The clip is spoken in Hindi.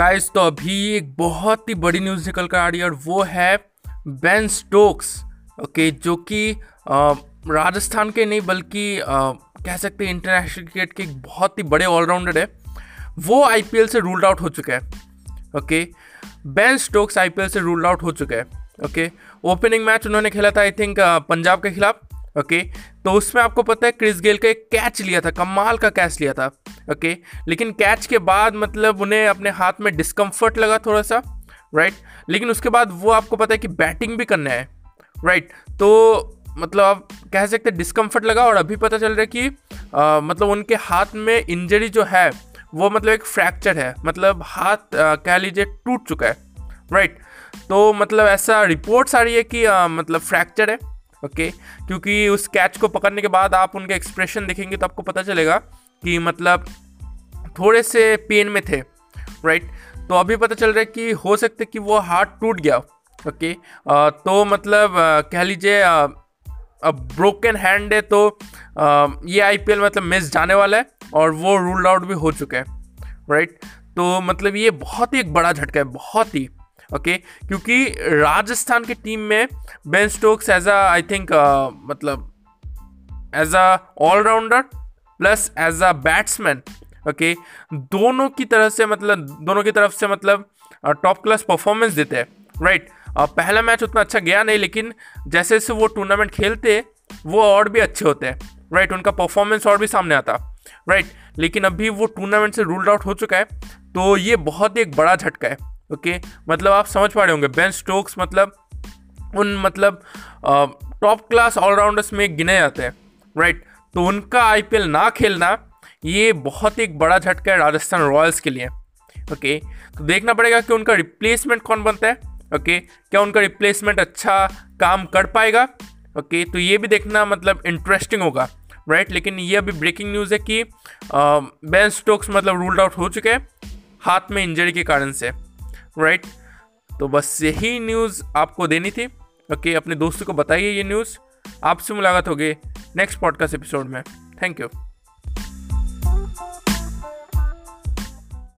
गाइस तो अभी एक बहुत ही बड़ी न्यूज़ निकल कर आ रही है और वो है बेन स्टोक्स ओके जो कि राजस्थान के नहीं बल्कि कह सकते हैं इंटरनेशनल क्रिकेट के एक बहुत ही बड़े ऑलराउंडर है। वो आईपीएल से रूल्ड आउट हो चुका है ओके बेन स्टोक्स आईपीएल से रूल्ड आउट हो चुका है ओके ओपनिंग मैच उन्होंने खेला था आई थिंक पंजाब के खिलाफ। ओके? तो उसमें आपको पता है क्रिस गेल का एक कैच लिया था कमाल का कैच लिया था ओके? लेकिन कैच के बाद मतलब उन्हें अपने हाथ में डिस्कम्फर्ट लगा थोड़ा सा राइट लेकिन उसके बाद वो आपको पता है कि बैटिंग भी करना है राइट तो मतलब आप कह सकते हैं डिस्कम्फर्ट लगा और अभी पता चल रहा है कि अ, मतलब उनके हाथ में इंजरी जो है वो मतलब एक फ्रैक्चर है मतलब हाथ अ, कह लीजिए टूट चुका है राइट तो मतलब ऐसा रिपोर्ट्स आ रही है कि अ, मतलब फ्रैक्चर है। ओके? क्योंकि उस कैच को पकड़ने के बाद आप उनके एक्सप्रेशन देखेंगे तो आपको पता चलेगा कि मतलब थोड़े से पेन में थे राइट तो अभी पता चल रहा है कि हो सकता है कि वो हाथ टूट गया, ओके? तो मतलब कह लीजिए अब ब्रोकन हैंड है तो ये आईपीएल मतलब मिस जाने वाला है और वो रूल्ड आउट भी हो चुका है राइट तो मतलब ये बहुत ही एक बड़ा झटका है, बहुत ही। ओके क्योंकि राजस्थान की टीम में Ben Stokes as a I think मतलब as a all rounder plus as a batsman okay दोनों की तरह से मतलब दोनों की तरफ़ से मतलब टॉप क्लास परफॉर्मेंस देते हैं राइट right. पहला मैच उतना अच्छा गया नहीं, लेकिन जैसे जैसे वो टूर्नामेंट खेलते, वो और भी अच्छे होते हैं राइट उनका परफॉर्मेंस और भी सामने आता राइट right. लेकिन अभी वो टूर्नामेंट से रूल्ड आउट हो चुका है तो ये बहुत ही एक बड़ा झटका है ओके? मतलब आप समझ पा रहे होंगे, बेन स्टोक्स मतलब उन मतलब टॉप क्लास ऑलराउंडर्स में गिने जाते हैं राइट तो उनका आईपीएल ना खेलना, ये बहुत एक बड़ा झटका है राजस्थान रॉयल्स के लिए, ओके? तो देखना पड़ेगा कि उनका रिप्लेसमेंट कौन बनता है, ओके? क्या उनका रिप्लेसमेंट अच्छा काम कर पाएगा, ओके? तो ये भी देखना मतलब इंटरेस्टिंग होगा राइट लेकिन ये अभी ब्रेकिंग न्यूज़ है कि बेन स्टोक्स मतलब रूल्ड आउट हो चुके हैं, हाथ में इंजरी के कारण से। राइट तो बस यही न्यूज़ आपको देनी थी। ओके अपने दोस्तों को बताइए ये न्यूज़ आपसे मुलाकात होगी नेक्स्ट पॉडकास्ट एपिसोड में। Thank you